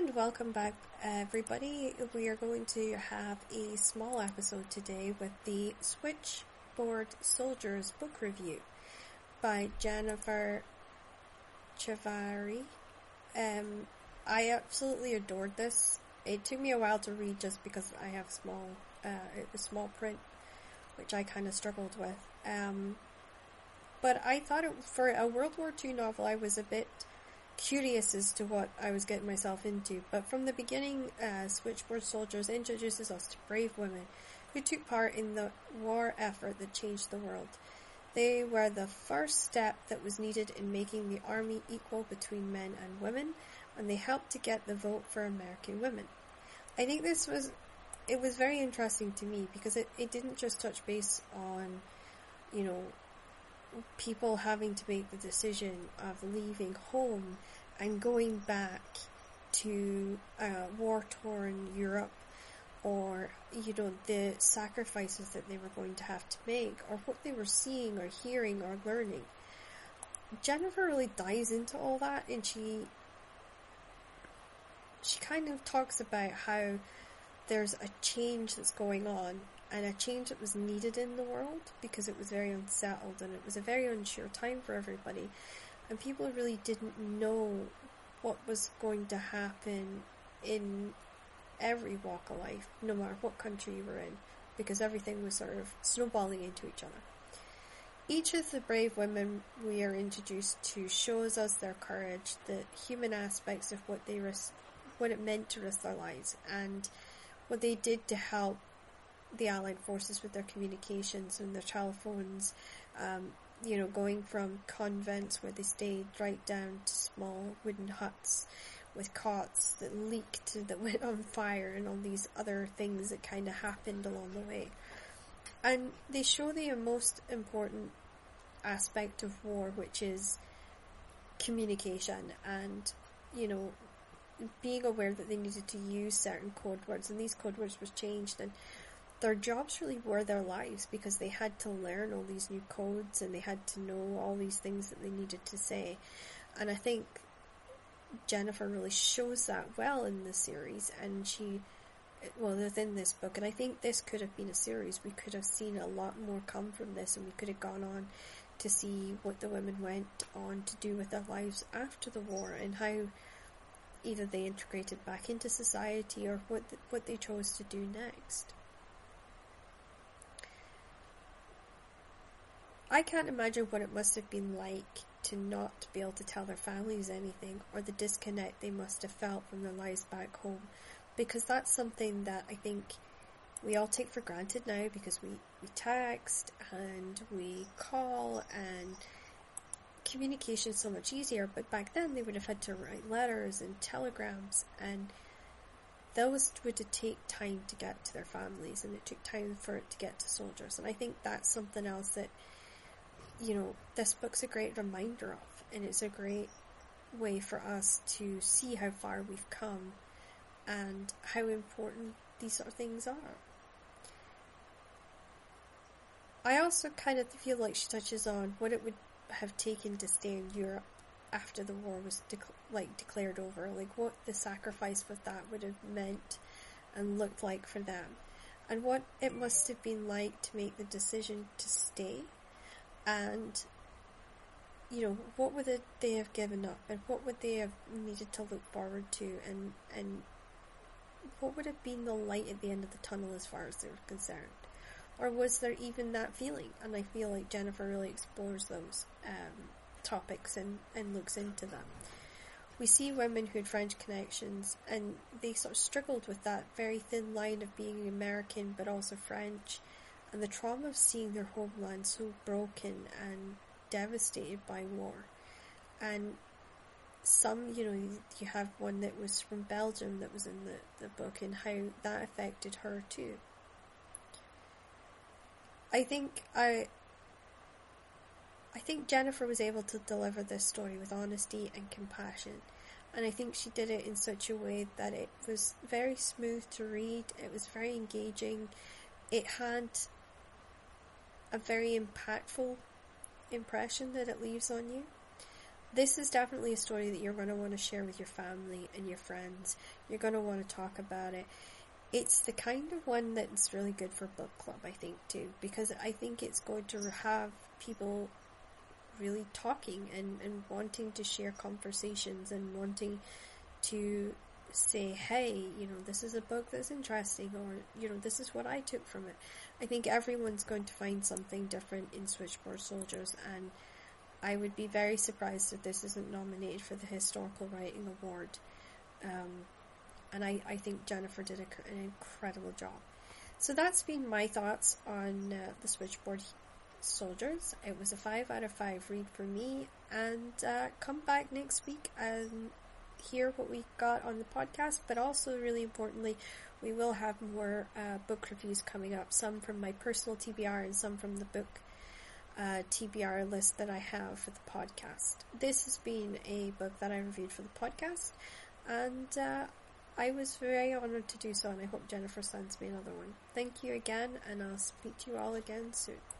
And welcome back, everybody. We are going to have a small episode today with the Switchboard Soldiers book review by Jennifer Chiaverini. Um, I absolutely adored this. It took me a while to read just because I have small, uh, a small print, which I kind of struggled with. Um, but I thought it, for a World War II novel, I was a bit curious as to what I was getting myself into, but from the beginning, uh, Switchboard Soldiers introduces us to brave women who took part in the war effort that changed the world. They were the first step that was needed in making the army equal between men and women, and they helped to get the vote for American women. I think this was, it was very interesting to me because it, it didn't just touch base on, you know, people having to make the decision of leaving home and going back to uh, war torn Europe or you know the sacrifices that they were going to have to make or what they were seeing or hearing or learning. Jennifer really dives into all that and she she kind of talks about how there's a change that's going on and a change that was needed in the world because it was very unsettled and it was a very unsure time for everybody and people really didn't know what was going to happen in every walk of life, no matter what country you were in, because everything was sort of snowballing into each other. Each of the brave women we are introduced to shows us their courage, the human aspects of what they risk, what it meant to risk their lives, and what they did to help the Allied forces with their communications and their telephones, um, you know, going from convents where they stayed right down to small wooden huts with cots that leaked, that went on fire, and all these other things that kind of happened along the way. And they show the most important aspect of war, which is communication and, you know, being aware that they needed to use certain code words, and these code words was changed, and their jobs really were their lives because they had to learn all these new codes and they had to know all these things that they needed to say. And I think Jennifer really shows that well in the series and she well within this book and I think this could have been a series. We could have seen a lot more come from this and we could have gone on to see what the women went on to do with their lives after the war and how either they integrated back into society or what the, what they chose to do next. I can't imagine what it must have been like to not be able to tell their families anything or the disconnect they must have felt from their lives back home because that's something that I think we all take for granted now because we, we text and we call and communication so much easier but back then they would have had to write letters and telegrams and those would take time to get to their families and it took time for it to get to soldiers and I think that's something else that you know, this book's a great reminder of, and it's a great way for us to see how far we've come and how important these sort of things are. I also kind of feel like she touches on what it would have taken to stay in Europe after the war was like declared over, like what the sacrifice with that would have meant and looked like for them, and what it must have been like to make the decision to stay. And you know what would they have given up? And what would they have needed to look forward to? And and what would have been the light at the end of the tunnel as far as they were concerned or was there even that feeling and i feel like jennifer really explores those um, topics and, and looks into them we see women who had french connections and they sort of struggled with that very thin line of being american but also french and the trauma of seeing their homeland so broken and devastated by war. And some, you know, you have one that was from Belgium that was in the, the book and how that affected her too. I think I I think Jennifer was able to deliver this story with honesty and compassion. And I think she did it in such a way that it was very smooth to read, it was very engaging, it had a very impactful impression that it leaves on you. this is definitely a story that you're going to want to share with your family and your friends. You're going to want to talk about it. It's the kind of one that's really good for book club, I think, too, because I think it's going to have people really talking and, and wanting to share conversations and wanting to say, hey, you know, this is a book that's interesting, or, you know, this is what I took from it. I think everyone's going to find something different in Switchboard Soldiers, and I would be very surprised if this isn't nominated for the Historical Writing Award. Um, and I, I think Jennifer did a, an incredible job. So that's been my thoughts on uh, the Switchboard Soldiers. It was a 5 out of 5 read for me, and uh, come back next week and hear what we got on the podcast, but also, really importantly, we will have more uh, book reviews coming up, some from my personal TBR and some from the book uh, TBR list that I have for the podcast. This has been a book that I reviewed for the podcast, and uh, I was very honoured to do so, and I hope Jennifer sends me another one. Thank you again, and I'll speak to you all again soon.